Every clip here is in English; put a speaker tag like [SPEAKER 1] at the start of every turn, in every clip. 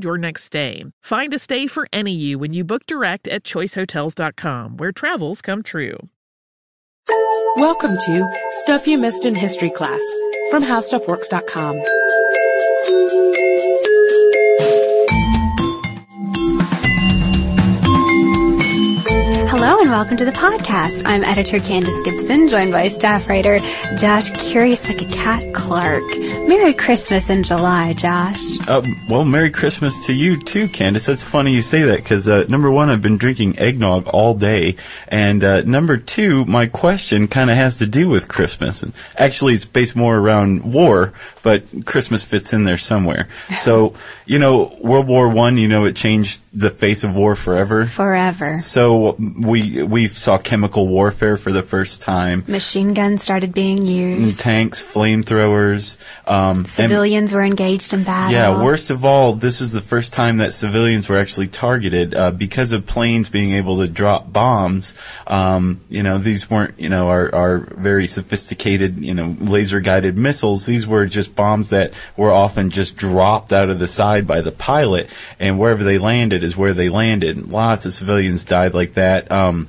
[SPEAKER 1] your next stay. Find a stay for any you when you book direct at choicehotels.com, where travels come true.
[SPEAKER 2] Welcome to Stuff You Missed in History Class from HowStuffWorks.com.
[SPEAKER 3] welcome to the podcast. I'm editor Candace Gibson, joined by staff writer Josh Curious Like a Cat Clark. Merry Christmas in July, Josh.
[SPEAKER 4] Uh, well, Merry Christmas to you too, Candace. That's funny you say that because uh, number one, I've been drinking eggnog all day, and uh, number two, my question kind of has to do with Christmas. And actually, it's based more around war, but Christmas fits in there somewhere. So, you know, World War One, you know, it changed the face of war forever.
[SPEAKER 3] Forever.
[SPEAKER 4] So we we saw chemical warfare for the first time.
[SPEAKER 3] Machine guns started being used.
[SPEAKER 4] Tanks, flamethrowers. Um,
[SPEAKER 3] Civilians were engaged in battle.
[SPEAKER 4] Yeah, worst of all, this is the first time that civilians were actually targeted uh, because of planes being able to drop bombs. Um, you know, these weren't you know our, our very sophisticated you know laser guided missiles. These were just bombs that were often just dropped out of the side by the pilot, and wherever they landed is where they landed. Lots of civilians died like that. Um,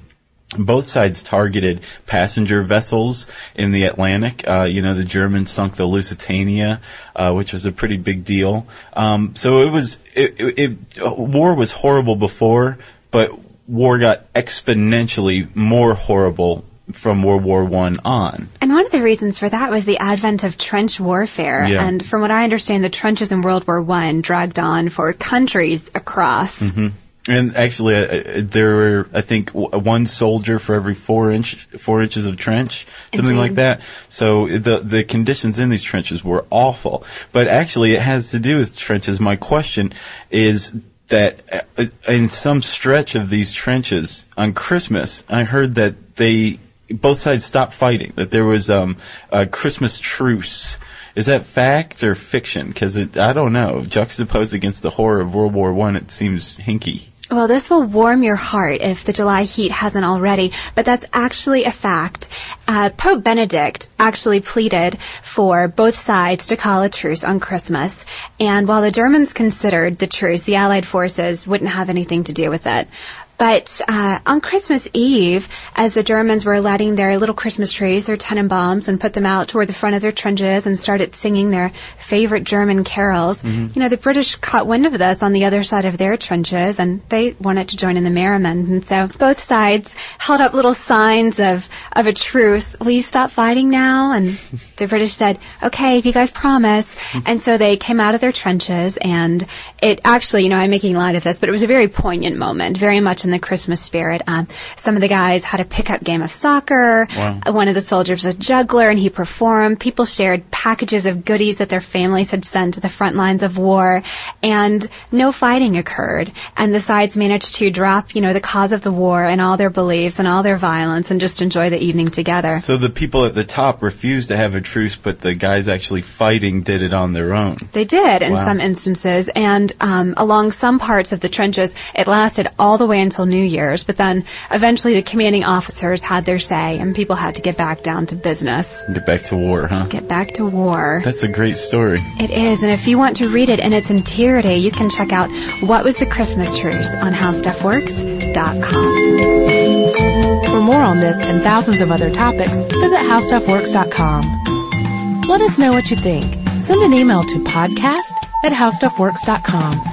[SPEAKER 4] both sides targeted passenger vessels in the Atlantic. Uh, you know, the Germans sunk the Lusitania, uh, which was a pretty big deal. Um, so it was, it, it, it, war was horrible before, but war got exponentially more horrible from World War One on.
[SPEAKER 3] And one of the reasons for that was the advent of trench warfare.
[SPEAKER 4] Yeah.
[SPEAKER 3] And from what I understand, the trenches in World War One dragged on for countries across.
[SPEAKER 4] Mm-hmm. And actually, uh, there were, I think, w- one soldier for every four inch, four inches of trench, something
[SPEAKER 3] Indeed.
[SPEAKER 4] like that. So the the conditions in these trenches were awful. But actually, it has to do with trenches. My question is that uh, in some stretch of these trenches on Christmas, I heard that they both sides stopped fighting. That there was um, a Christmas truce. Is that fact or fiction? Because I don't know. Juxtaposed against the horror of World War One, it seems hinky.
[SPEAKER 3] Well, this will warm your heart if the July heat hasn't already, but that's actually a fact. Uh, Pope Benedict actually pleaded for both sides to call a truce on Christmas, and while the Germans considered the truce, the Allied forces wouldn't have anything to do with it. But uh, on Christmas Eve, as the Germans were lighting their little Christmas trees, their Tannenbaums, and put them out toward the front of their trenches and started singing their favorite German carols, mm-hmm. you know, the British caught wind of this on the other side of their trenches, and they wanted to join in the merriment. And so both sides held up little signs of of a truce. Will you stop fighting now? And the British said, "Okay, if you guys promise." and so they came out of their trenches, and it actually, you know, I'm making light of this, but it was a very poignant moment, very much in the Christmas spirit. Um, some of the guys had a pickup game of soccer. Wow. One of the soldiers was a juggler, and he performed. People shared packages of goodies that their families had sent to the front lines of war, and no fighting occurred. And the sides managed to drop, you know, the cause of the war and all their beliefs and all their violence, and just enjoy the evening together.
[SPEAKER 4] So the people at the top refused to have a truce, but the guys actually fighting did it on their own.
[SPEAKER 3] They did in wow. some instances, and um, along some parts of the trenches, it lasted all the way until New Year's. But then eventually, the commanding officers had their say, and people had to get back down to business.
[SPEAKER 4] Get back to war, huh?
[SPEAKER 3] Get back to war.
[SPEAKER 4] That's a great story.
[SPEAKER 3] It is, and if you want to read it in its entirety, you can check out "What Was the Christmas Truce" on HowStuffWorks.com.
[SPEAKER 2] For more on this and thousands of other topics, visit HowStuffWorks.com. Let us know what you think. Send an email to podcast at HowStuffWorks.com.